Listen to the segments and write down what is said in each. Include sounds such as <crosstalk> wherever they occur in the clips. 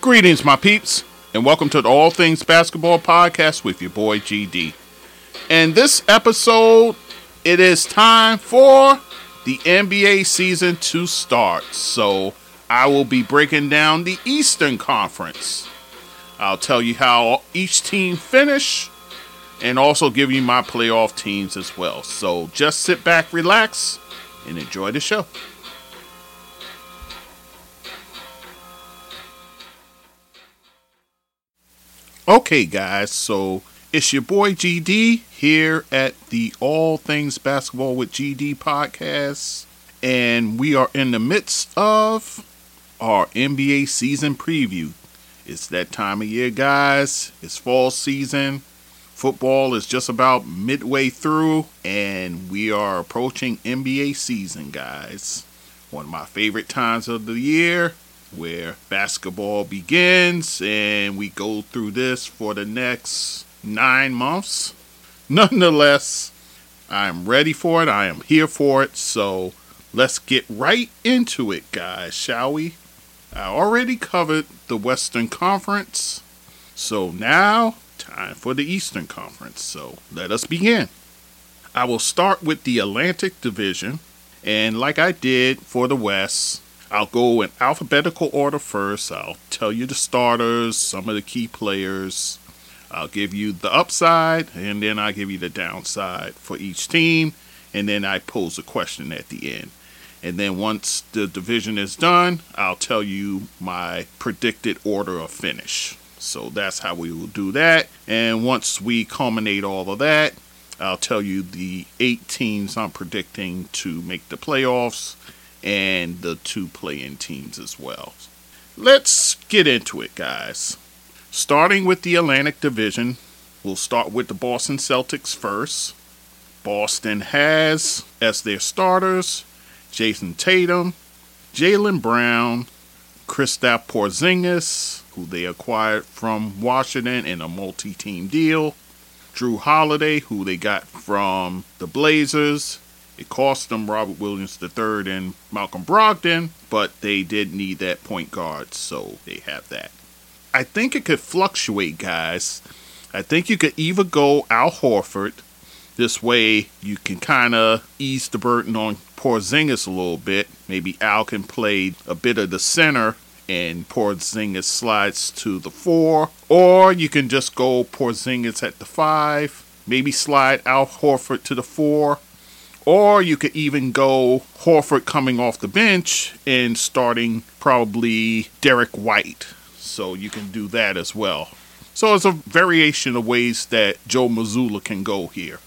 Greetings, my peeps, and welcome to the All Things Basketball Podcast with your boy GD. And this episode, it is time for the NBA season to start. So I will be breaking down the Eastern Conference. I'll tell you how each team finished and also give you my playoff teams as well. So just sit back, relax, and enjoy the show. Okay, guys, so it's your boy GD here at the All Things Basketball with GD podcast, and we are in the midst of our NBA season preview. It's that time of year, guys. It's fall season. Football is just about midway through, and we are approaching NBA season, guys. One of my favorite times of the year where basketball begins and we go through this for the next nine months. <laughs> Nonetheless, I'm ready for it. I am here for it. So let's get right into it, guys, shall we? I already covered the Western Conference. So now, time for the Eastern Conference. So let us begin. I will start with the Atlantic Division. And like I did for the West, I'll go in alphabetical order first. I'll tell you the starters, some of the key players. I'll give you the upside, and then I'll give you the downside for each team. And then I pose a question at the end. And then once the division is done, I'll tell you my predicted order of finish. So that's how we will do that. And once we culminate all of that, I'll tell you the eight teams I'm predicting to make the playoffs and the two playing teams as well. Let's get into it, guys. Starting with the Atlantic Division, we'll start with the Boston Celtics first. Boston has as their starters Jayson Tatum, Jaylen Brown, Kristaps Porzingis, who they acquired from Washington in a multi-team deal, Jrue Holiday, who they got from the Blazers, it cost them Robert Williams III and Malcolm Brogdon, but they did need that point guard, so they have that. I think it could fluctuate, guys. I think you could either go Al Horford. This way, you can kind of ease the burden on Porzingis a little bit. Maybe Al can play a bit of the center and Porzingis slides to the four. Or you can just go Porzingis at the five. Maybe slide Al Horford to the four or you could even go Horford coming off the bench and starting probably Derrick White. So you can do that as well. So it's a variation of ways that Joe Mazzulla can go here.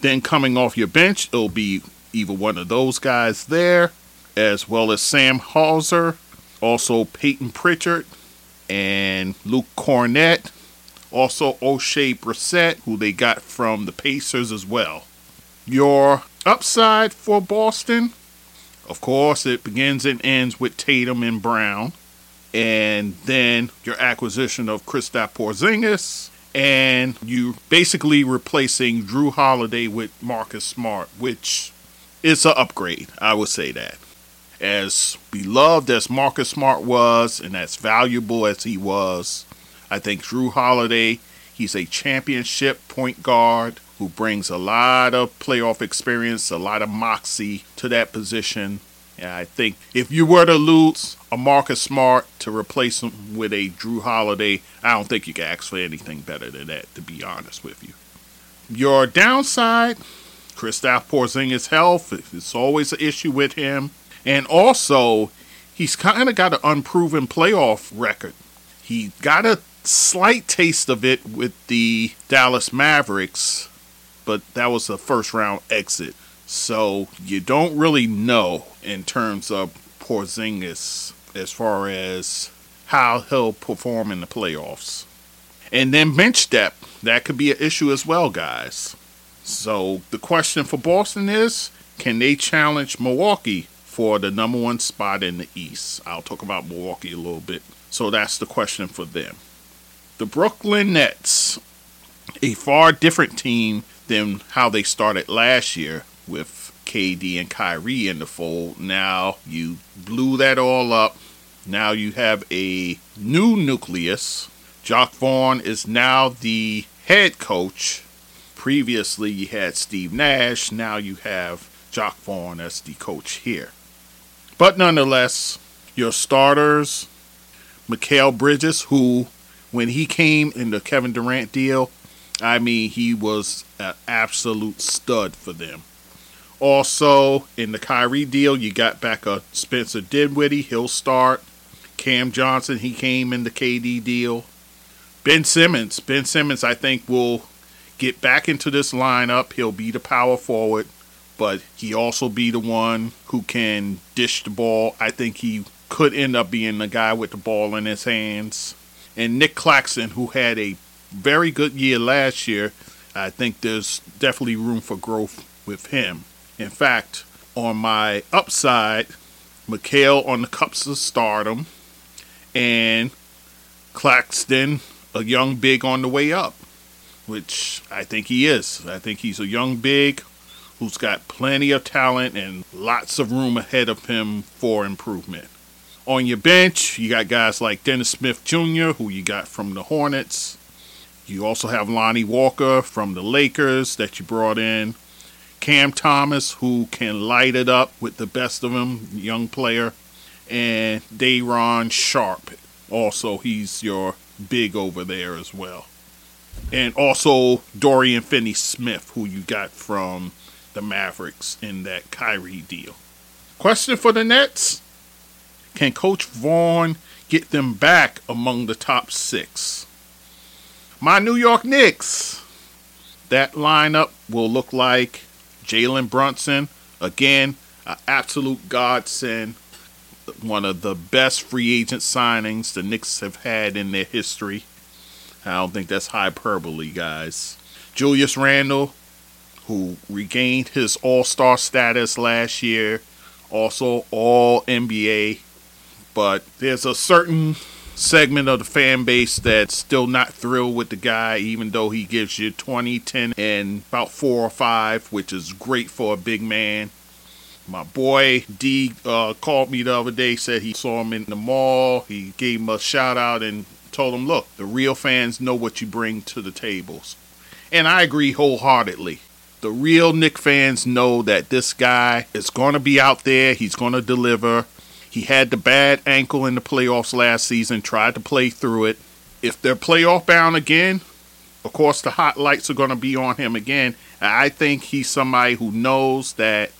Then coming off your bench, it'll be either one of those guys there, as well as Sam Hauser, also Payton Pritchard, and Luke Kornet, also Oshae Brissett, who they got from the Pacers as well. Your upside for Boston, of course, it begins and ends with Tatum and Brown. And then your acquisition of Kristaps Porzingis. And you basically replacing Jrue Holiday with Marcus Smart, which is an upgrade. I would say that. As beloved as Marcus Smart was, and as valuable as he was, I think Jrue Holiday, he's a championship point guard who brings a lot of playoff experience, a lot of moxie to that position. And I think if you were to lose a Marcus Smart to replace him with a Jrue Holiday, I don't think you can ask for anything better than that, to be honest with you. Your downside, Kristaps Porzingis' health, it's always an issue with him. And also, he's kind of got an unproven playoff record. He got a slight taste of it with the Dallas Mavericks but that was a first round exit. So you don't really know in terms of Porzingis as far as how he'll perform in the playoffs. And then bench depth, that could be an issue as well, guys. So the question for Boston is can they challenge Milwaukee for the number one spot in the East? I'll talk about Milwaukee a little bit. So that's the question for them. The Brooklyn Nets, a far different team than how they started last year with KD and Kyrie in the fold. Now you blew that all up Now you have a new nucleus. Jacque Vaughn is now the head coach. Previously, you had Steve Nash. Now you have Jacque Vaughn as the coach here. But nonetheless, your starters, Mikal Bridges, who, when he came in the Kevin Durant deal, I mean, he was an absolute stud for them. Also, in the Kyrie deal, you got back a Spencer Dinwiddie. He'll start. Cam Johnson, he came in the KD deal. Ben Simmons. Ben Simmons, I think, will get back into this lineup. He'll be the power forward, but he also be the one who can dish the ball. I think he could end up being the guy with the ball in his hands. And Nick Claxton, who had a very good year last year, I think there's definitely room for growth with him. In fact, on my upside, Mikal on the cups of stardom, and Claxton, a young big on the way up, which I think he is. I think he's a young big who's got plenty of talent and lots of room ahead of him for improvement. On your bench, you got guys like Dennis Smith Jr., who you got from the Hornets. You also have Lonnie Walker from the Lakers that you brought in. Cam Thomas, who can light it up with the best of them, young player. And Day'Ron Sharpe. Also, he's your big over there as well. And also Dorian Finney Smith, who you got from the Mavericks in that Kyrie deal. Question for the Nets Can Coach Vaughn get them back among the top six? My New York Knicks. That lineup will look like Jalen Brunson, again, an absolute godsend. One of the best free agent signings the Knicks have had in their history. I don't think that's hyperbole, guys. Julius Randle, who regained his All Star status last year, also All NBA. But there's a certain segment of the fan base that's still not thrilled with the guy, even though he gives you 20, 10, and about four or five, which is great for a big man. My boy D uh, called me the other day, said he saw him in the mall. He gave him a shout out and told him, look, the real fans know what you bring to the tables. And I agree wholeheartedly. The real Knick fans know that this guy is going to be out there. He's going to deliver. He had the bad ankle in the playoffs last season, tried to play through it. If they're playoff bound again, of course, the hot lights are going to be on him again. I think he's somebody who knows that,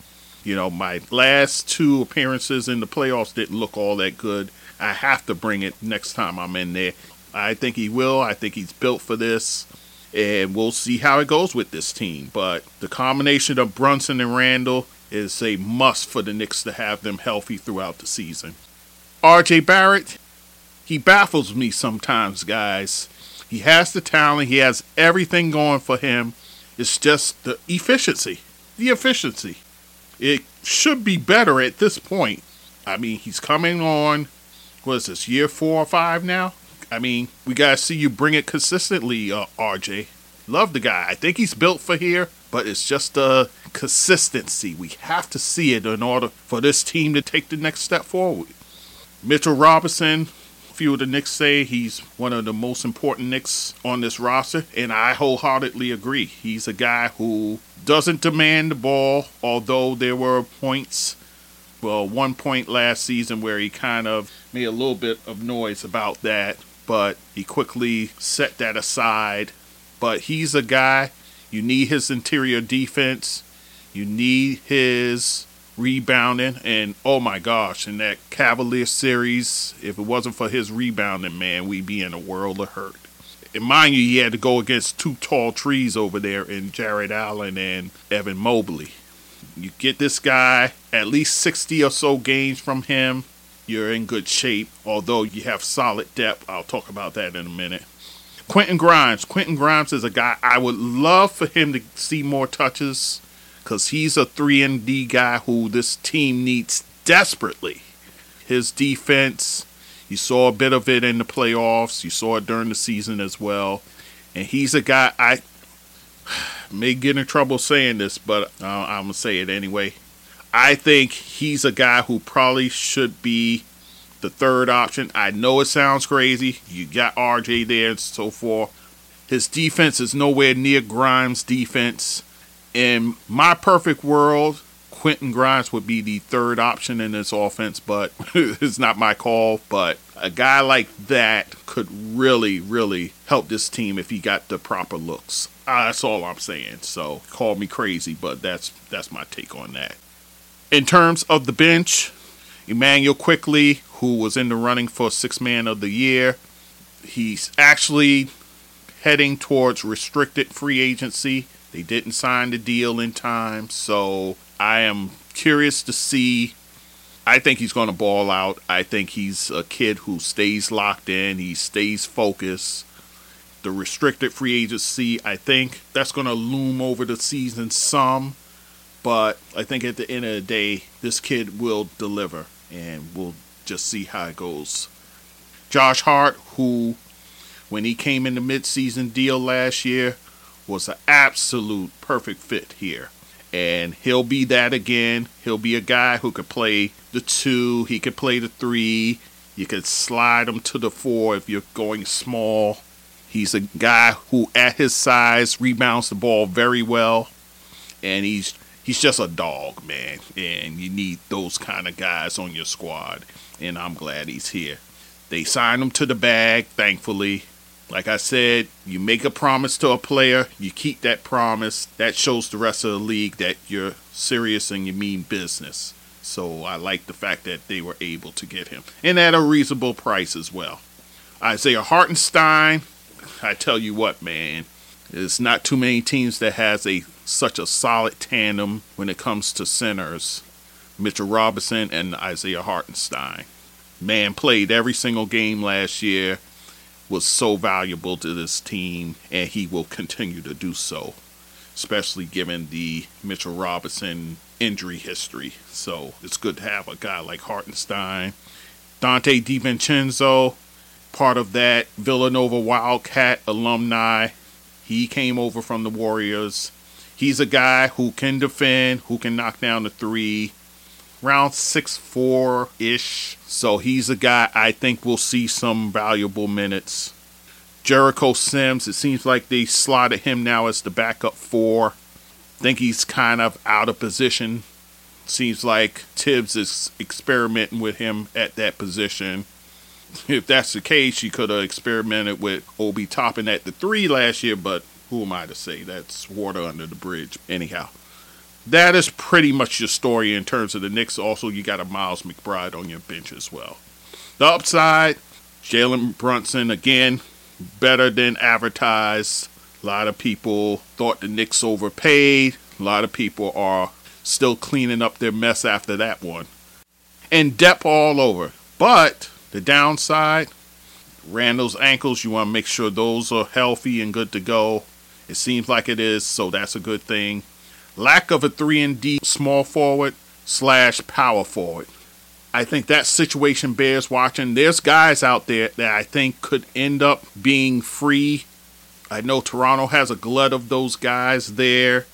you know, my last two appearances in the playoffs didn't look all that good. I have to bring it next time I'm in there. I think he will. I think he's built for this. And we'll see how it goes with this team. But the combination of Brunson and Randle is a must for the Knicks to have them healthy throughout the season. RJ Barrett, he baffles me sometimes, guys. He has the talent, he has everything going for him. It's just the efficiency. The efficiency. It should be better at this point. I mean, he's coming on, what is this, year four or five now? I mean, we got to see you bring it consistently, uh, RJ. Love the guy. I think he's built for here, but it's just the consistency. We have to see it in order for this team to take the next step forward. Mitchell Robinson, a few of the Knicks say he's one of the most important Knicks on this roster, and I wholeheartedly agree. He's a guy who doesn't demand the ball, although there were points, well, one point last season where he kind of made a little bit of noise about that, but he quickly set that aside but he's a guy you need his interior defense. You need his rebounding. And oh my gosh, in that Cavalier series, if it wasn't for his rebounding, man, we'd be in a world of hurt. And mind you, he had to go against two tall trees over there in Jarrett Allen and Evan Mobley. You get this guy at least 60 or so games from him, you're in good shape, although you have solid depth. I'll talk about that in a minute. Quentin Grimes. Quentin Grimes is a guy I would love for him to see more touches because he's a 3 and D guy who this team needs desperately. His defense, you saw a bit of it in the playoffs, you saw it during the season as well. And he's a guy I <sighs> may get in trouble saying this, but uh, I'm going to say it anyway. I think he's a guy who probably should be the third option. I know it sounds crazy. You got RJ there and so forth. His defense is nowhere near Grimes' defense. In my perfect world, Quentin Grimes would be the third option in this offense, but <laughs> it's not my call. But a guy like that could really, really help this team if he got the proper looks. Uh, that's all I'm saying. So call me crazy, but that's that's my take on that. In terms of the bench, Immanuel Quickley, who was in the running for six man of the year, he's actually heading towards restricted free agency. They didn't sign the deal in time, so I am curious to see. I think he's going to ball out. I think he's a kid who stays locked in, he stays focused. The restricted free agency, I think that's going to loom over the season some, but I think at the end of the day, this kid will deliver, and we'll just see how it goes. Josh Hart, who, when he came in the midseason deal last year, was an absolute perfect fit here and he'll be that again. He'll be a guy who could play the two, he could play the three. You could slide him to the four if you're going small. He's a guy who, at his size, rebounds the ball very well, and he's he's just a dog, man. And you need those kind of guys on your squad, and I'm glad he's here. They signed him to the bag, thankfully. Like I said, you make a promise to a player, you keep that promise. That shows the rest of the league that you're serious and you mean business. So I like the fact that they were able to get him. And at a reasonable price as well. Isaiah Hartenstein, I tell you what, man, there's not too many teams that has a such a solid tandem when it comes to centers. Mitchell Robinson and Isaiah Hartenstein. Man played every single game last year was so valuable to this team, and he will continue to do so, especially given the Mitchell Robinson injury history. So it's good to have a guy like Hartenstein. Donte DiVincenzo, part of that Villanova Wildcat alumni. He came over from the Warriors. He's a guy who can defend, who can knock down the three, around six four ish. So he's a guy I think we'll see some valuable minutes. Jericho Sims, it seems like they slotted him now as the backup four. Think he's kind of out of position. Seems like Thibs is experimenting with him at that position. If that's the case, you could have experimented with Obi Toppin at the three last year, but who am I to say? That's water under the bridge. Anyhow that is pretty much your story in terms of the Knicks. Also, you got a Miles McBride on your bench as well. The upside, Jalen Brunson again, better than advertised. A lot of people thought the Knicks overpaid. A lot of people are still cleaning up their mess after that one. And depth all over. But the downside, Randle's ankles, you want to make sure those are healthy and good to go. It seems like it is, so that's a good thing lack of a 3 and D small forward slash power forward. I think that situation bears watching. There's guys out there that I think could end up being free. I know Toronto has a glut of those guys there.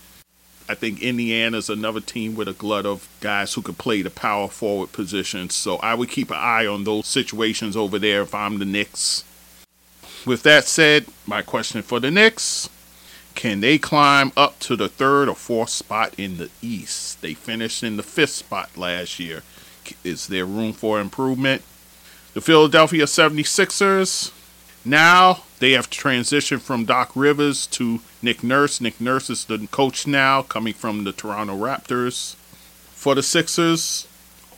I think Indiana's another team with a glut of guys who could play the power forward position. So I would keep an eye on those situations over there if I'm the Knicks. With that said, my question for the Knicks can they climb up to the third or fourth spot in the East? They finished in the fifth spot last year. Is there room for improvement? The Philadelphia 76ers, now they have transitioned from Doc Rivers to Nick Nurse. Nick Nurse is the coach now, coming from the Toronto Raptors. For the Sixers,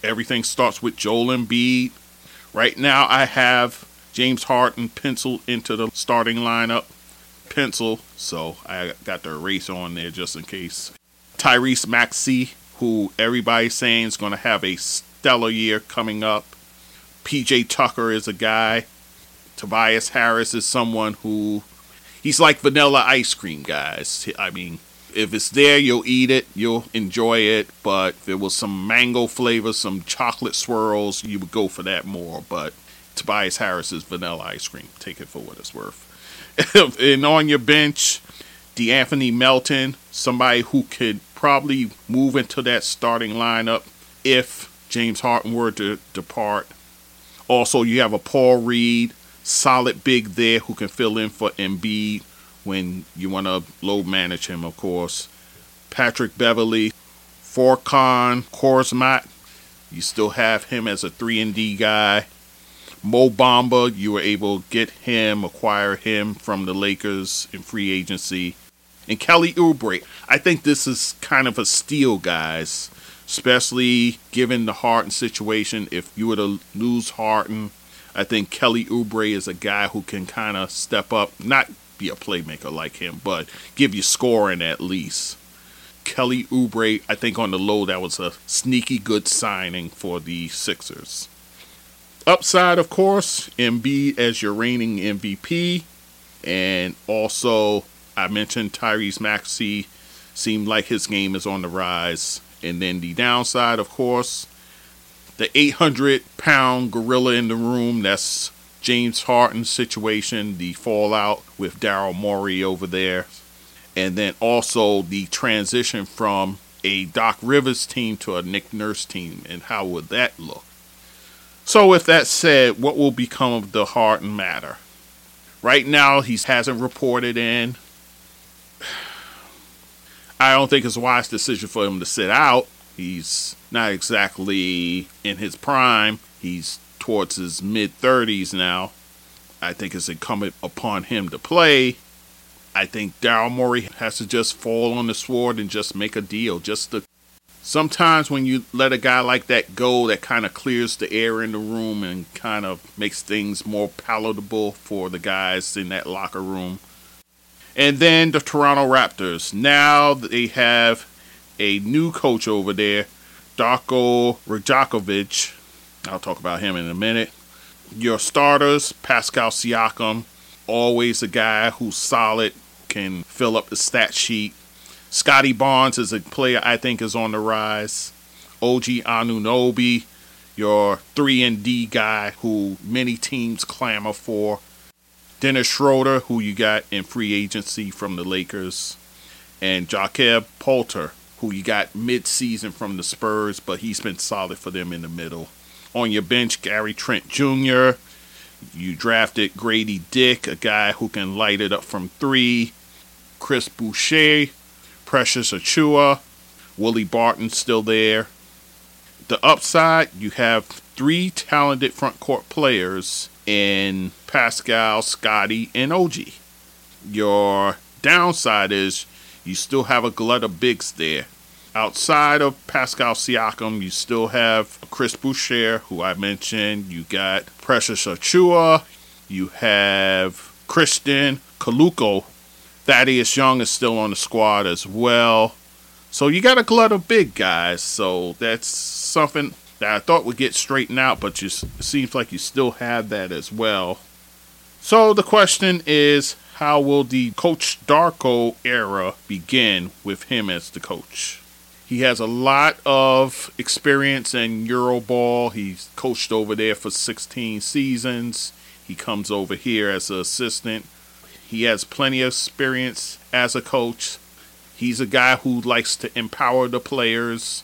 everything starts with Joel Embiid. Right now, I have James Harden penciled into the starting lineup pencil, so I got the erase on there just in case. Tyrese Maxey, who everybody's saying is going to have a stellar year coming up. PJ Tucker is a guy. Tobias Harris is someone who he's like vanilla ice cream, guys. I mean, if it's there, you'll eat it, you'll enjoy it. But if it was some mango flavor, some chocolate swirls, you would go for that more. But Tobias Harris is vanilla ice cream. Take it for what it's worth. <laughs> and on your bench, De'Anthony Melton, somebody who could probably move into that starting lineup if James Harden were to depart. Also, you have a Paul Reed, solid big there who can fill in for Embiid when you want to load manage him, of course. Patrick Beverley, Furkan Korkmaz, you still have him as a 3 and D guy. Mo Bamba, you were able to get him, acquire him from the Lakers in free agency. And Kelly Oubre, I think this is kind of a steal, guys, especially given the Harden situation. If you were to lose Harden, I think Kelly Oubre is a guy who can kind of step up, not be a playmaker like him, but give you scoring at least. Kelly Oubre, I think on the low, that was a sneaky good signing for the Sixers. Upside, of course, Embiid as your reigning MVP. And also, I mentioned Tyrese Maxey seemed like his game is on the rise. And then the downside, of course, the 800 pound gorilla in the room. That's James Harden's situation, the fallout with Daryl Morey over there and then also the transition from a Doc Rivers team to a Nick Nurse team, and how would that look? So, with that said, what will become of the Harden matter? Right now, he hasn't reported in. I don't think it's a wise decision for him to sit out. He's not exactly in his prime. He's towards his mid 30s now. I think it's incumbent upon him to play. I think Daryl Morey has to just fall on the sword and just make a deal. Just to sometimes when you let a guy like that go, that kind of clears the air in the room and kind of makes things more palatable for the guys in that locker room. And then the Toronto Raptors. Now they have a new coach over there, Darko Rajakovic. I'll talk about him in a minute. Your starters, Pascal Siakam, always a guy who's solid, can fill up the stat sheet. Scottie Barnes is a player I think is on the rise. OG Anunoby, your 3 and D guy who many teams clamor for. Dennis Schroeder, who you got in free agency from the Lakers. And Jakob Poeltl, who you got mid-season from the Spurs, but he's been solid for them in the middle. On your bench, Gary Trent Jr., you drafted Gradey Dick, a guy who can light it up from three. Chris Boucher, Precious Achiuwa, Willie Barton still there. The upside, you have three talented front court players in Pascal, Scottie, and OG. Your downside is you still have a glut of bigs there. Outside of Pascal Siakam, you still have Chris Boucher, who I mentioned. You got Precious Achiuwa. You have Christian Koloko, Thaddeus Young is still on the squad as well. So you got a glut of big guys. So that's something that I thought would get straightened out, but you, it seems like you still have that as well. So the question is, how will the Coach Darko era begin with him as the coach? He has a lot of experience in Euroball. He's coached over there for 16 seasons. He comes over here as an assistant he has plenty of experience as a coach. He's a guy who likes to empower the players.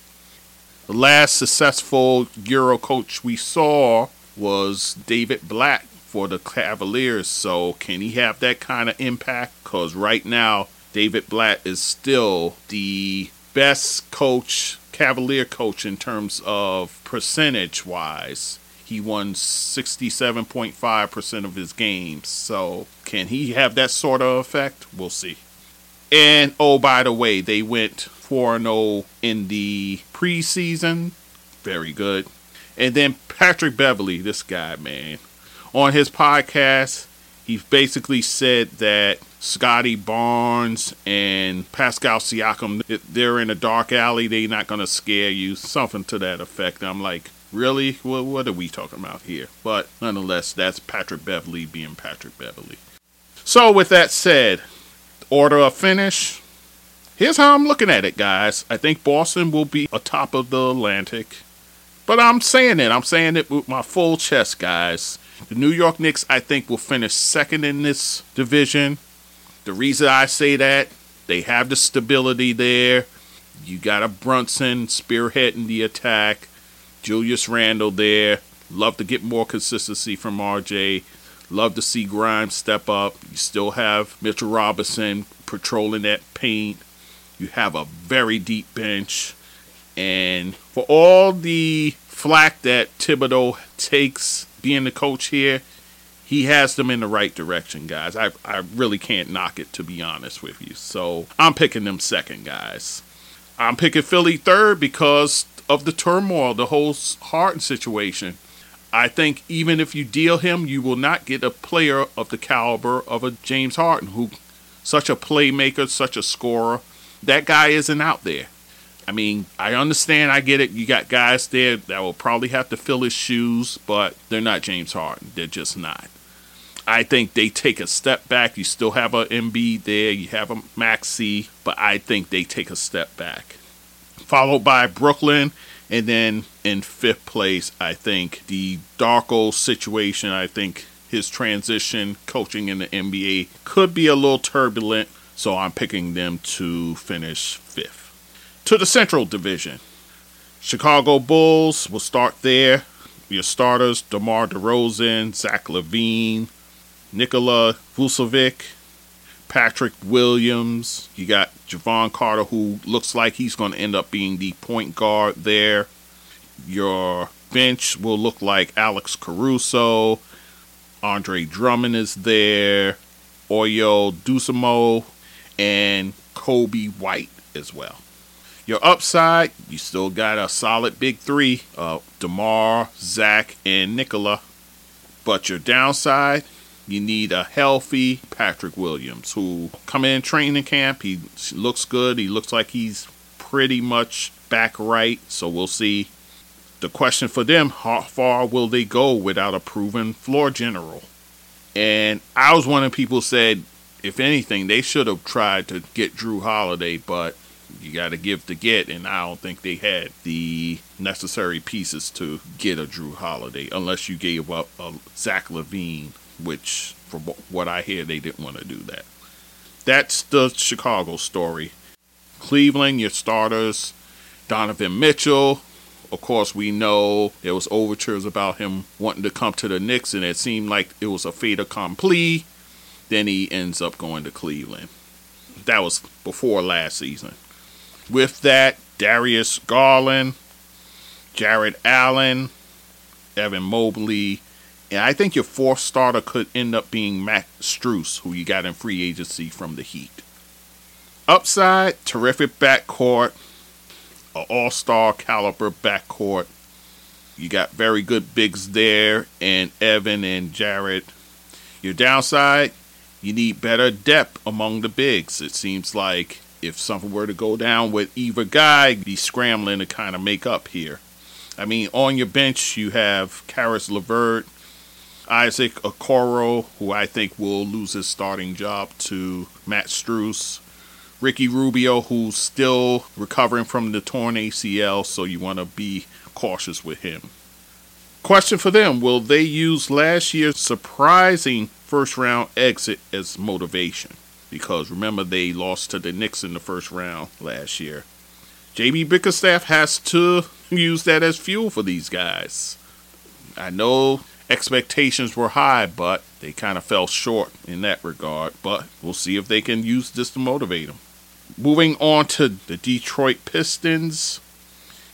The last successful Euro coach we saw was David Blatt for the Cavaliers. So, can he have that kind of impact? Because right now, David Blatt is still the best coach, Cavalier coach, in terms of percentage wise he won 67.5% of his games. So, can he have that sort of effect? We'll see. And oh, by the way, they went 4 0 in the preseason. Very good. And then Patrick Beverley, this guy, man, on his podcast, he basically said that Scottie Barnes and Pascal Siakam, they're in a dark alley. They're not going to scare you. Something to that effect. I'm like, Really? Well, what are we talking about here? But nonetheless, that's Patrick Beverley being Patrick Beverley. So, with that said, order of finish. Here's how I'm looking at it, guys. I think Boston will be atop of the Atlantic. But I'm saying it. I'm saying it with my full chest, guys. The New York Knicks, I think, will finish second in this division. The reason I say that, they have the stability there. You got a Brunson spearheading the attack. Julius Randle there. Love to get more consistency from RJ. Love to see Grimes step up. You still have Mitchell Robinson patrolling that paint. You have a very deep bench. And for all the flack that Thibodeau takes being the coach here, he has them in the right direction, guys. I, I really can't knock it, to be honest with you. So I'm picking them second, guys. I'm picking Philly third because of the turmoil, the whole Harden situation. I think even if you deal him, you will not get a player of the caliber of a James Harden, who such a playmaker, such a scorer. That guy isn't out there. I mean, I understand, I get it. You got guys there that will probably have to fill his shoes, but they're not James Harden. They're just not. I think they take a step back. You still have a Embiid there, you have a Maxey, but I think they take a step back. Followed by Brooklyn, and then in fifth place, I think the Darko situation. I think his transition coaching in the NBA could be a little turbulent, so I'm picking them to finish fifth. To the Central Division, Chicago Bulls will start there. Your starters: DeMar DeRozan, Zach LaVine, Nikola Vucevic, Patrick Williams. You got Jevon Carter, who looks like he's going to end up being the point guard there. Your bench will look like Alex Caruso, Andre Drummond is there, Ayo Dosunmu, and Coby White as well. Your upside, you still got a solid big three: uh, Demar, Zach, and Nikola. But your downside, you need a healthy Patrick Williams who come in training camp. He looks good. He looks like he's pretty much back right. So we'll see. The question for them: How far will they go without a proven floor general? And I was one of people said, if anything, they should have tried to get Jrue Holiday, but you got to give to get, and I don't think they had the necessary pieces to get a Jrue Holiday unless you gave up a Zach LaVine which, from what I hear, they didn't want to do that. That's the Chicago story. Cleveland, your starters, Donovan Mitchell. Of course, we know there was overtures about him wanting to come to the Knicks, and it seemed like it was a fait accompli. Then he ends up going to Cleveland. That was before last season. With that, Darius Garland, Jarrett Allen, Evan Mobley, and I think your fourth starter could end up being Max Strus, who you got in free agency from the Heat. Upside, terrific backcourt, an all star caliber backcourt. You got very good bigs there, and Evan and Jarrett. Your downside, you need better depth among the bigs. It seems like if something were to go down with either guy, you'd be scrambling to kind of make up here. I mean, on your bench, you have Caris LeVert, Isaac Okoro, who I think will lose his starting job to Max Strus. Ricky Rubio, who's still recovering from the torn ACL, so you want to be cautious with him. Question for them Will they use last year's surprising first round exit as motivation? Because remember, they lost to the Knicks in the first round last year. JB Bickerstaff has to use that as fuel for these guys. I know expectations were high, but they kind of fell short in that regard. But we'll see if they can use this to motivate them. Moving on to the Detroit Pistons.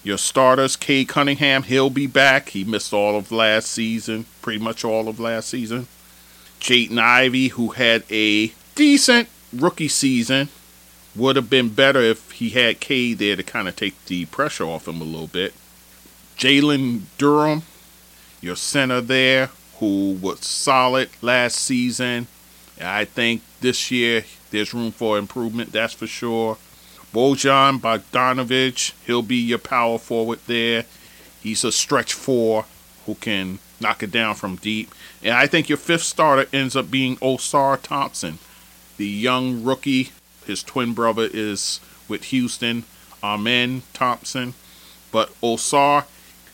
Your starters, Cade Cunningham, he'll be back. He missed all of last season, pretty much all of last season. Jaden Ivey, who had a decent rookie season, would have been better if he had Cade there to kind of take the pressure off him a little bit. Jalen Duren, your center there, who was solid last season. I think this year there's room for improvement, that's for sure. Bojan Bogdanovic, he'll be your power forward there. He's a stretch four who can knock it down from deep. And I think your fifth starter ends up being Ausar Thompson, the young rookie. His twin brother is with Houston, Amen Thompson. But Ausar,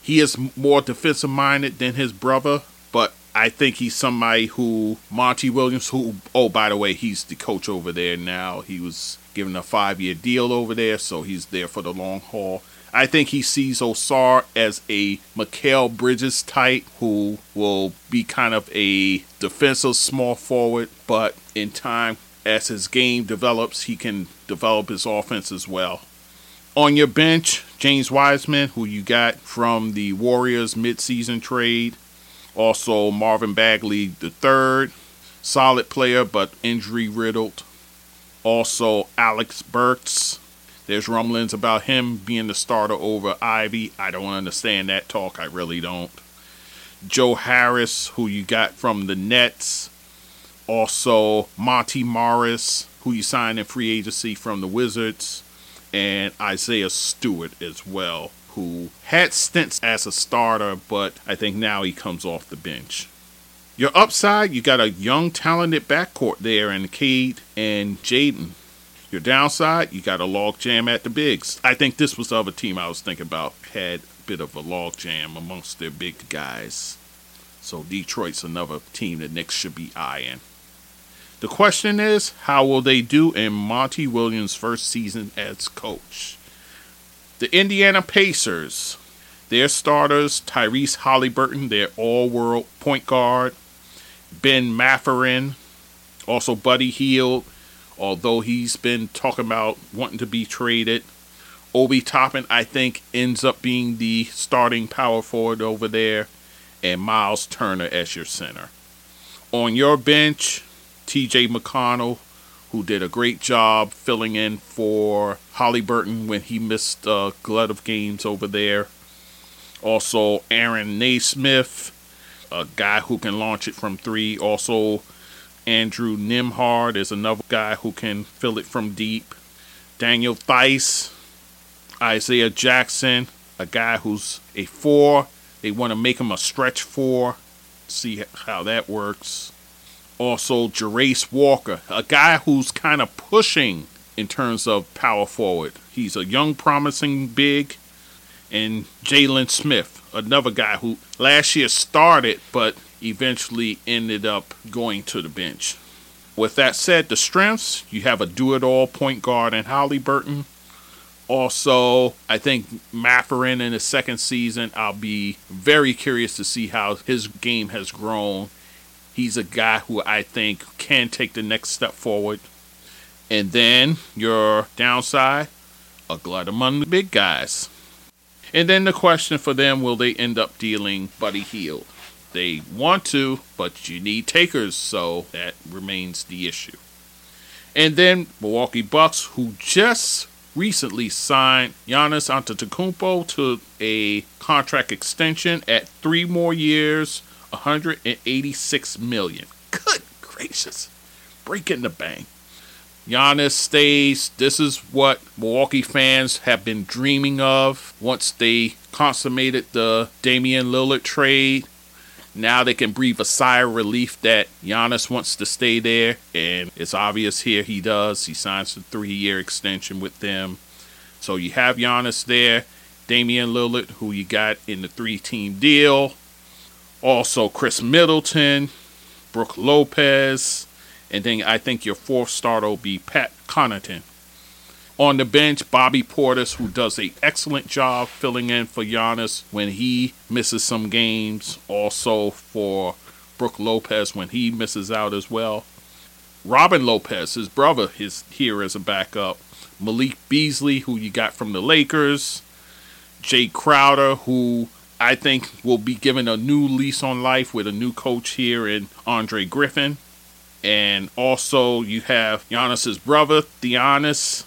he is more defensive minded than his brother, but I think he's somebody who Monty Williams, who oh by the way, he's the coach over there now. He was given a five year deal over there, so he's there for the long haul. I think he sees Ausar as a Mikal Bridges type who will be kind of a defensive small forward, but in time, as his game develops, he can develop his offense as well. On your bench, James Wiseman, who you got from the Warriors midseason trade. Also, Marvin Bagley III, solid player but injury riddled. Also, Alec Burks, there's rumblings about him being the starter over Ivey. I don't understand that talk. I really don't. Joe Harris, who you got from the Nets. Also, Monte Morris, who you signed in free agency from the Wizards. And Isaiah Stewart as well, who had stints as a starter, but I think now he comes off the bench. Your upside, you got a young, talented backcourt there in Cade and Jaden. Your downside, you got a log jam at the bigs. I think this was the other team I was thinking about had a bit of a log jam amongst their big guys. So Detroit's another team that Knicks should be eyeing. The question is, how will they do in Monty Williams' first season as coach? The Indiana Pacers, their starters, Tyrese Haliburton, their all-world point guard, Ben Mathurin, also Buddy Hield, although he's been talking about wanting to be traded. Obi Toppin, I think, ends up being the starting power forward over there, and Miles Turner as your center. On your bench, TJ McConnell, who did a great job filling in for Haliburton when he missed a glut of games over there. Also, Aaron Nesmith, a guy who can launch it from three. Also, Andrew Nembhard is another guy who can fill it from deep. Daniel Theis, Isaiah Jackson, a guy who's a four. They want to make him a stretch four. See how that works. Also, Jarace Walker, a guy who's kind of pushing in terms of power forward. He's a young, promising big. And Jalen Smith, another guy who last year started, but eventually ended up going to the bench. With that said, the strengths you have a do it all point guard in Haliburton. Also, I think Mathurin in his second season, I'll be very curious to see how his game has grown. He's a guy who I think can take the next step forward. And then your downside, a glut among the big guys. And then the question for them will they end up dealing Buddy Hield? They want to, but you need takers, so that remains the issue. And then Milwaukee Bucks, who just recently signed Giannis Antetokounmpo to a contract extension at three more years, 186 million. Good gracious, breaking the bank. Giannis stays. This is what Milwaukee fans have been dreaming of once they consummated the Damian Lillard trade. Now they can breathe a sigh of relief that Giannis wants to stay there, and it's obvious here he does. He signs a three-year extension with them. So you have Giannis there, Damian Lillard, who you got in the three-team deal. Also Khris Middleton, Brook Lopez, and then I think your fourth starter will be Pat Connaughton. On the bench, Bobby Portis, who does an excellent job filling in for Giannis when he misses some games. Also for Brook Lopez when he misses out as well. Robin Lopez, his brother, is here as a backup. Malik Beasley, who you got from the Lakers. Jae Crowder, who I think will be given a new lease on life with a new coach here in Andre Griffin. And also you have Giannis's brother, Thanasis,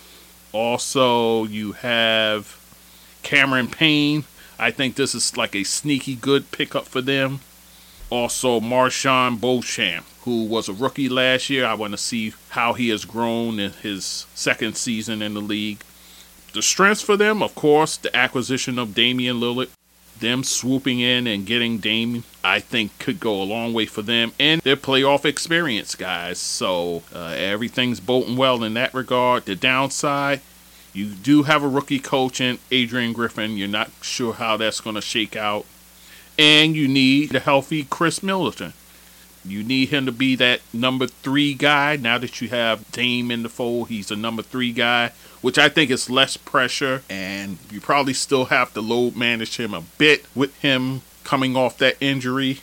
also, you have Cameron Payne. I think this is like a sneaky good pickup for them. Also, MarJon Beauchamp, who was a rookie last year. I want to see how he has grown in his second season in the league. The strengths for them, of course, the acquisition of Damian Lillard. Them swooping in and getting Dame, I think, could go a long way for them and their playoff experience, guys. So uh, everything's bolting well in that regard. The downside, you do have a rookie coach in Adrian Griffin. You're not sure how that's going to shake out. And you need a healthy Khris Middleton. You need him to be that number three guy. Now that you have Dame in the fold, he's a number three guy which I think is less pressure, and you probably still have to load manage him a bit with him coming off that injury.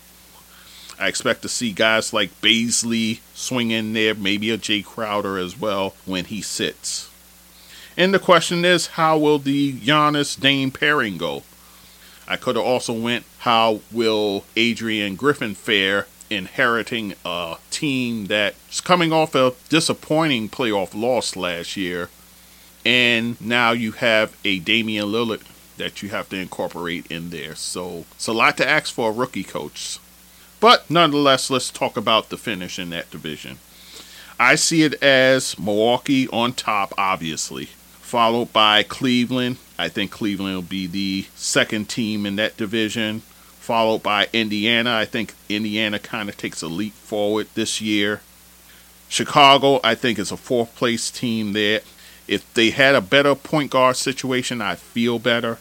I expect to see guys like Bazley swing in there, maybe a Jae Crowder as well when he sits. And the question is, how will the Giannis Dame pairing go? I could have also went, how will Adrian Griffin fare inheriting a team that's coming off a disappointing playoff loss last year, and now you have a Damian Lillard that you have to incorporate in there. So it's a lot to ask for a rookie coach. But nonetheless, let's talk about the finish in that division. I see it as Milwaukee on top, obviously, followed by Cleveland. I think Cleveland will be the second team in that division, followed by Indiana. I think Indiana kind of takes a leap forward this year. Chicago, I think, is a fourth place team there. If they had a better point guard situation, I'd feel better.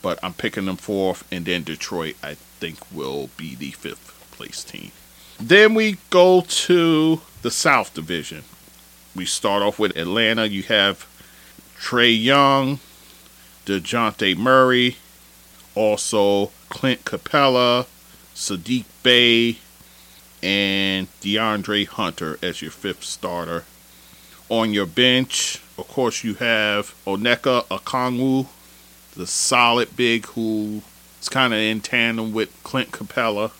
But I'm picking them fourth, and then Detroit, I think, will be the fifth place team. Then we go to the South Division. We start off with Atlanta. You have Trae Young, DeJounte Murray, also Clint Capela, Saddiq Bey, and DeAndre Hunter as your fifth starter. On your bench, of course, you have Onyeka Okongwu, the solid big who is kind of in tandem with Clint Capela.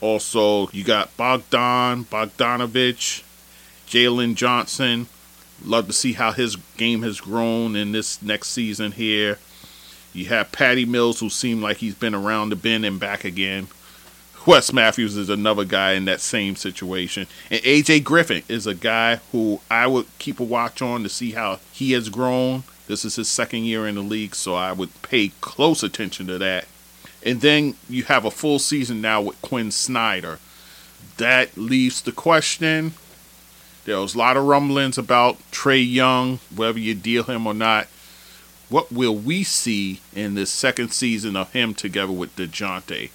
Also, you got Bogdan Bogdanovic, Jalen Johnson. Love to see how his game has grown in this next season here. You have Patty Mills, who seemed like he's been around the bend and back again. Wes Matthews is another guy in that same situation. And AJ Griffin is a guy who I would keep a watch on to see how he has grown. This is his second year in the league, so I would pay close attention to that. And then you have a full season now with Quin Snyder. That leaves the question. There was a lot of rumblings about Trae Young, whether you deal him or not. What will we see in this second season of him together with DeJounte?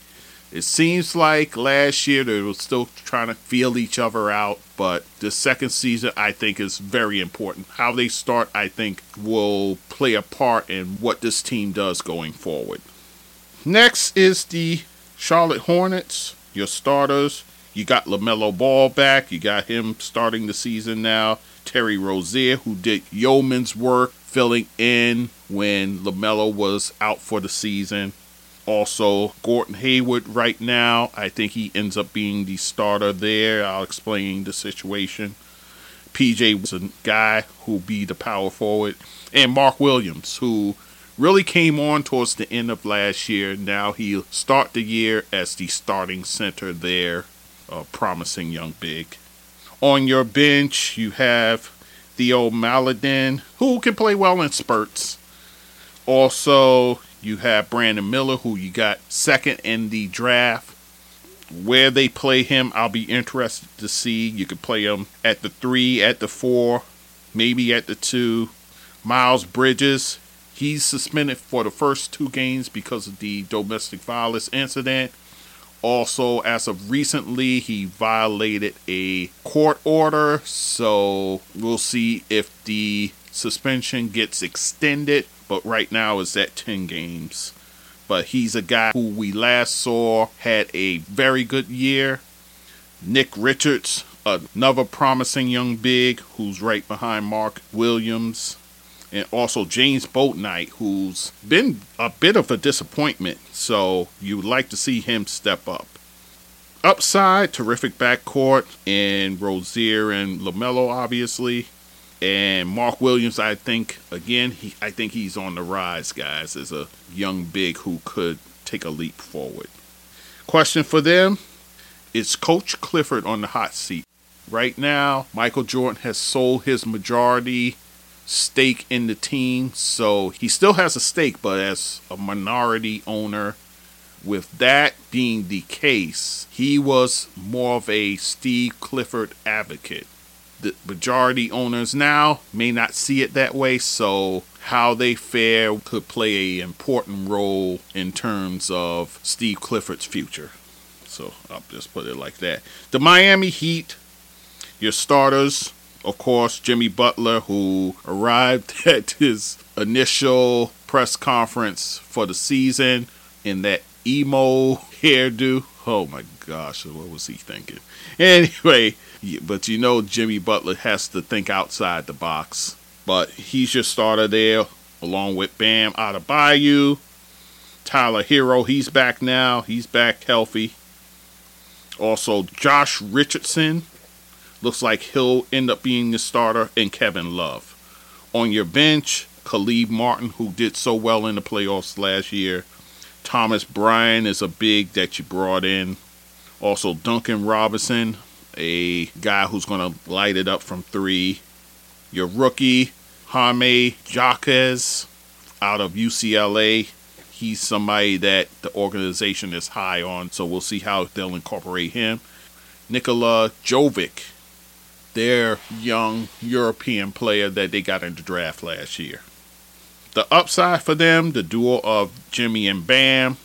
It seems like last year they were still trying to feel each other out, but the second season I think is very important. How they start, I think, will play a part in what this team does going forward. Next is the Charlotte Hornets, your starters. You got LaMelo Ball back. You got him starting the season now. Terry Rozier, who did yeoman's work filling in when LaMelo was out for the season. Also, Gordon Hayward right now, I think he ends up being the starter there. I'll explain the situation. PJ was a guy who'll be the power forward. And Mark Williams, who really came on towards the end of last year. Now he'll start the year as the starting center there. A promising young big. On your bench, you have Theo Maledon, who can play well in spurts. Also, you have Brandon Miller, who you got second in the draft. Where they play him, I'll be interested to see. You could play him at the three, at the four, maybe at the two. Miles Bridges, he's suspended for the first two games because of the domestic violence incident. Also, as of recently, he violated a court order, so we'll see if the suspension gets extended but right now it's at 10 games. But he's a guy who we last saw had a very good year. Nick Richards, another promising young big who's right behind Mark Williams. And also James Bouknight, who's been a bit of a disappointment. So you would like to see him step up. Upside, terrific backcourt, and Rozier and LaMelo, obviously. And Mark Williams, I think, again, he, I think he's on the rise, guys, as a young big who could take a leap forward. Question for them Is Coach Clifford on the hot seat? Right now, Michael Jordan has sold his majority stake in the team, so he still has a stake, but as a minority owner, with that being the case, he was more of a Steve Clifford advocate the majority owners now may not see it that way, so how they fare could play an important role in terms of Steve Clifford's future. So I'll just put it like that. The Miami Heat, your starters, Of course, Jimmy Butler, who arrived <laughs> at his initial press conference for the season in that emo <laughs> hairdo. Oh my gosh, what was he thinking? <laughs> Anyway, but you know Jimmy Butler has to think outside the box. But he's your starter there, along with Bam Adebayo. Tyler Herro, he's back now. He's back healthy. Also, Josh Richardson looks like he'll end up being the starter, and Kevin Love. On your bench, Caleb Martin, who did so well in the playoffs last year. Thomas Bryant is a big that you brought in. Also, Duncan Robinson, a guy who's going to light it up from three. Your rookie, Jaime Jaquez, out of UCLA. He's somebody that the organization is high on, so we'll see how they'll incorporate him. Nikola Jovic, their young European player that they got in the draft last year. The upside for them, the duo of Jimmy and Bam,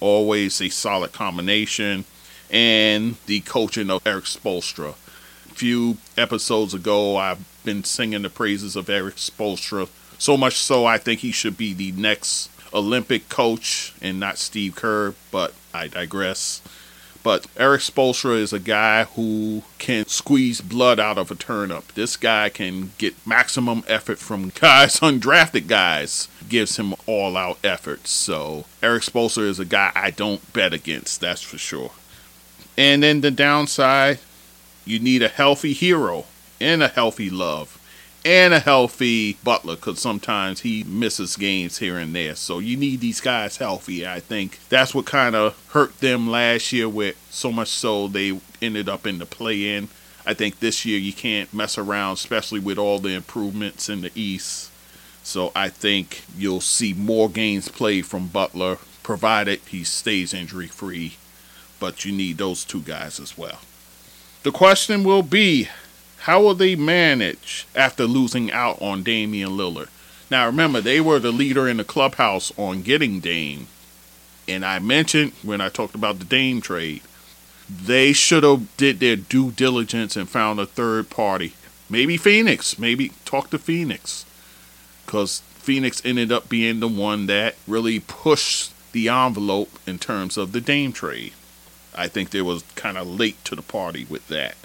always a solid combination, and the coaching of Erik Spoelstra. A few episodes ago, I've been singing the praises of Erik Spoelstra, so much so I think he should be the next Olympic coach and not Steve Kerr, but I digress. But Erik Spoelstra is a guy who can squeeze blood out of a turnip. This guy can get maximum effort from guys, <laughs> undrafted guys. Gives him all out effort. So Erik Spoelstra is a guy I don't bet against, that's for sure. And then the downside, you need a healthy Herro and a healthy love and a healthy Butler because sometimes he misses games here and there. So you need these guys healthy. I think that's what kind of hurt them last year, with so much so they ended up in the play in. I think this year you can't mess around, especially with all the improvements in the East. So I think you'll see more games played from Butler, provided he stays injury free. But you need those two guys as well. The question will be how will they manage after losing out on Damian Lillard? Now remember, they were the leader in the clubhouse on getting Dame. And I mentioned when I talked about the Dame trade, they should have did their due diligence and found a third party. Maybe Phoenix. Maybe talk to Phoenix. Because Phoenix ended up being the one that really pushed the envelope in terms of the Dame trade. I think they was kind of late to the party with that.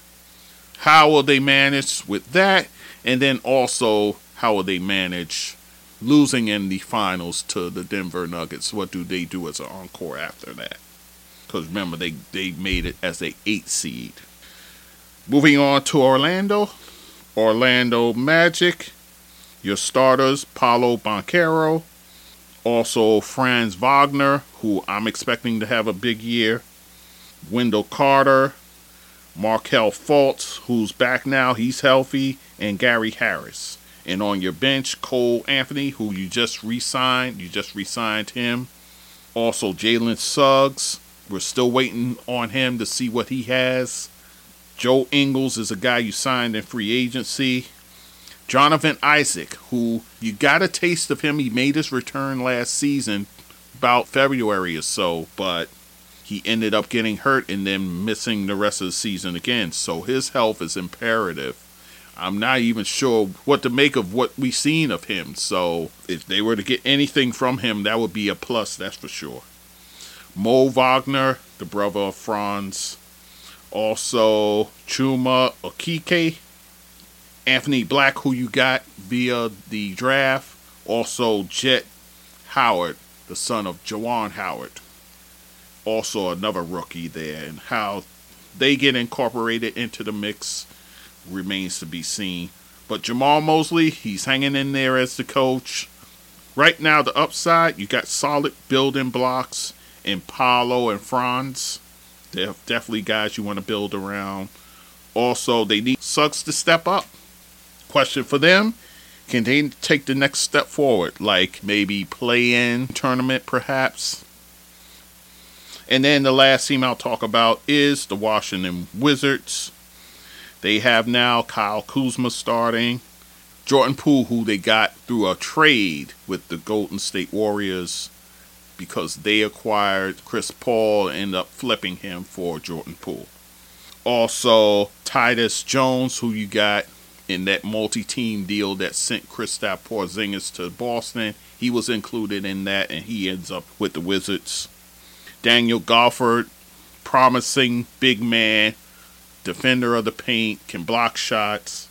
How will they manage with that? And then also, how will they manage losing in the finals to the Denver Nuggets? What do they do as an encore after that? Because remember, they, they made it as a eight seed. Moving on to Orlando. Orlando Magic. Your starters, Paolo Banchero. Also, Franz Wagner, who I'm expecting to have a big year. Wendell Carter, Markelle Fultz, who's back now, he's healthy, and Gary Harris. And on your bench, Cole Anthony, who you just re signed, you just re signed him. Also, Jalen Suggs, we're still waiting on him to see what he has. Joe Ingles is a guy you signed in free agency. Jonathan Isaac, who you got a taste of him, he made his return last season, about February or so, but he ended up getting hurt and then missing the rest of the season again. So his health is imperative. I'm not even sure what to make of what we've seen of him. So if they were to get anything from him, that would be a plus, that's for sure. Mo Wagner, the brother of Franz. Also, Chuma Okeke. Anthony Black, who you got via the draft. Also, Jett Howard, the son of Juwan Howard also another rookie there, and how they get incorporated into the mix remains to be seen. But Jamahl Mosley, he's hanging in there as the coach. Right now, the upside, you got solid building blocks in Paolo and Franz. They're definitely guys you want to build around. Also, they need Suggs to step up. Question for them can they take the next step forward, like maybe play in tournament perhaps? And then the last team I'll talk about is the Washington Wizards. They have now Kyle Kuzma starting, Jordan Poole, who they got through a trade with the Golden State Warriors because they acquired Chris Paul and ended up flipping him for Jordan Poole. Also, Tyus Jones, who you got in that multi-team deal that sent Kristaps Porzingis to Boston. He was included in that, and he ends up with the Wizards. Daniel Gafford, promising big man, defender of the paint, can block shots,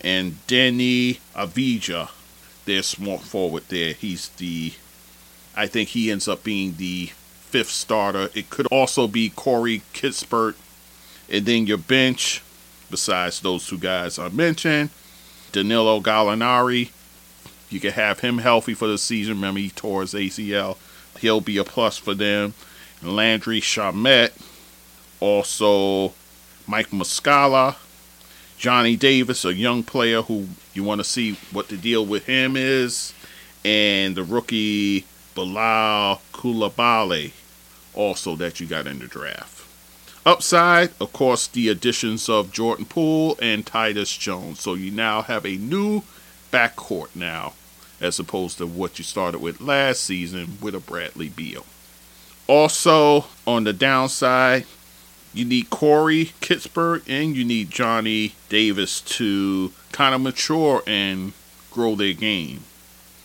and Deni Avdija, their small forward there. He's the, I think he ends up being the fifth starter. It could also be Corey Kispert, and then your bench besides those two guys I mentioned. Danilo Gallinari, you can have him healthy for the season. Remember, he tore his ACL. He'll be a plus for them. Landry Shamet, also Mike Muscala, Johnny Davis, a young player who you want to see what the deal with him is, and the rookie Bilal Coulibaly, also that you got in the draft. Upside, of course, the additions of Jordan Poole and Tyus Jones. So you now have a new backcourt now, as opposed to what you started with last season with a Bradley Beal. Also, on the downside, you need Corey Kispert and you need Johnny Davis to kind of mature and grow their game.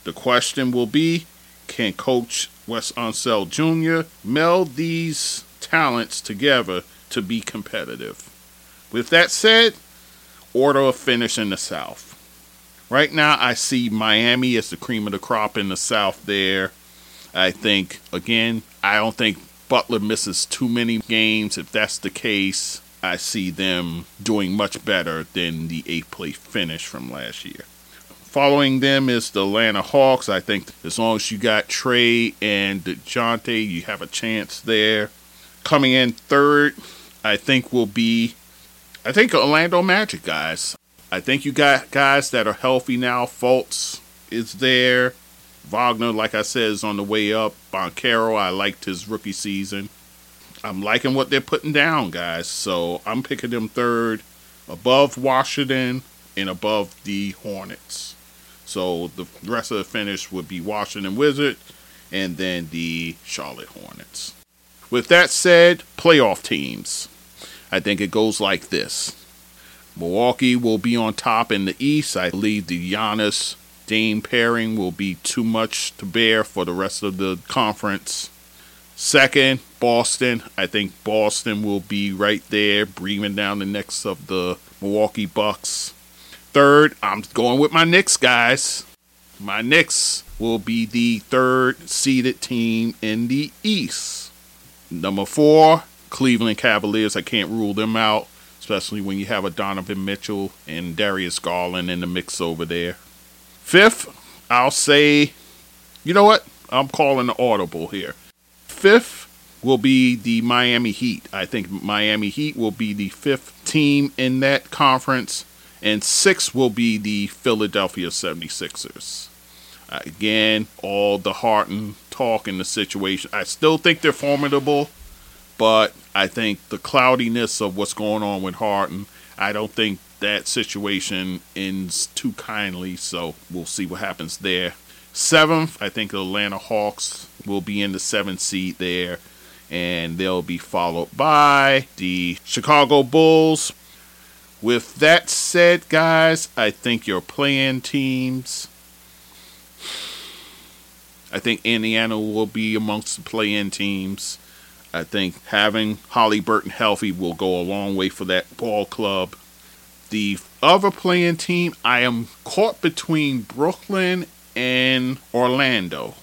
The question will be can Coach Wes Unseld Jr. meld these talents together to be competitive. With that said, order of finish in the South. Right now, I see Miami as the cream of the crop in the South there. I think, again, I don't think Butler misses too many games. If that's the case, I see them doing much better than the eighth place finish from last year. Following them is the Atlanta Hawks. I think as long as you got Trae and DeJounte, you have a chance there. Coming in third, I think will be, I think Orlando Magic guys. I think you got guys that are healthy now. Fultz is there. Wagner, like I said, is on the way up. Banchero, I liked his rookie season. I'm liking what they're putting down, guys. So I'm picking them third, above Washington and above the Hornets. So the rest of the finish would be Washington Wizard and then the Charlotte Hornets. With that said, playoff teams. I think it goes like this Milwaukee will be on top in the East. I believe the Giannis Dame pairing will be too much to bear for the rest of the conference. Second, Boston. I think Boston will be right there, breathing down the necks of the Milwaukee Bucks. Third, I'm going with my Knicks, guys. My Knicks will be the third seeded team in the East. Number four, Cleveland Cavaliers. I can't rule them out, especially when you have a Donovan Mitchell and Darius Garland in the mix over there. Fifth, I'll say, you know what? I'm calling the audible here. Fifth will be the Miami Heat. I think Miami Heat will be the fifth team in that conference, and sixth will be the Philadelphia 76ers. Again, all the heart and talk in the situation. I still think they're formidable. But I think the cloudiness of what's going on with Harden, I don't think that situation ends too kindly. So we'll see what happens there. Seventh, I think the Atlanta Hawks will be in the seventh seed there. And they'll be followed by the Chicago Bulls. With that said, guys, I think your playing teams. I think Indiana will be amongst the play-in teams. I think having Haliburton healthy will go a long way for that ball club. The other playing team, I am caught between Brooklyn and Orlando.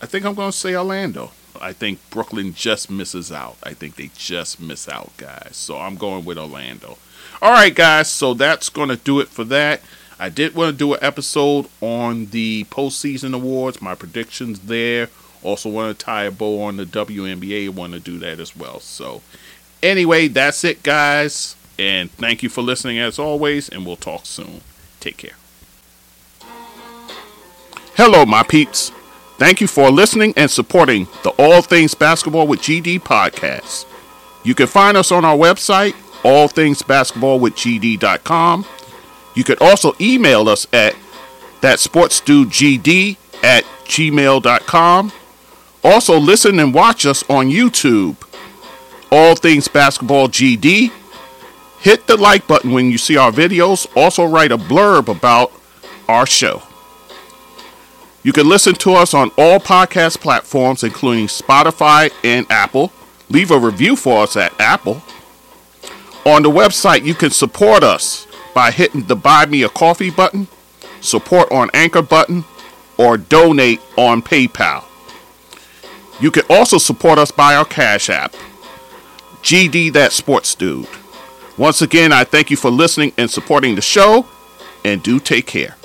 I think I'm going to say Orlando. I think Brooklyn just misses out. I think they just miss out, guys. So I'm going with Orlando. All right, guys. So that's going to do it for that. I did want to do an episode on the postseason awards, my predictions there also want to tie a bow on the WNBA. Want to do that as well. So, anyway, that's it, guys. And thank you for listening as always. And we'll talk soon. Take care. Hello, my peeps. Thank you for listening and supporting the All Things Basketball with GD podcast. You can find us on our website, allthingsbasketballwithgd.com. You can also email us at thatsportsdudegd at gmail.com also, listen and watch us on YouTube, All Things Basketball GD, Hit the like button when you see our videos. Also, write a blurb about our show. You can listen to us on all podcast platforms, including Spotify and Apple. Leave a review for us at Apple. On the website, you can support us by hitting the Buy Me a Coffee button, support on Anchor button, or donate on PayPal. You can also support us by our Cash App, GD That Sports Dude. Once again, I thank you for listening and supporting the show, and do take care.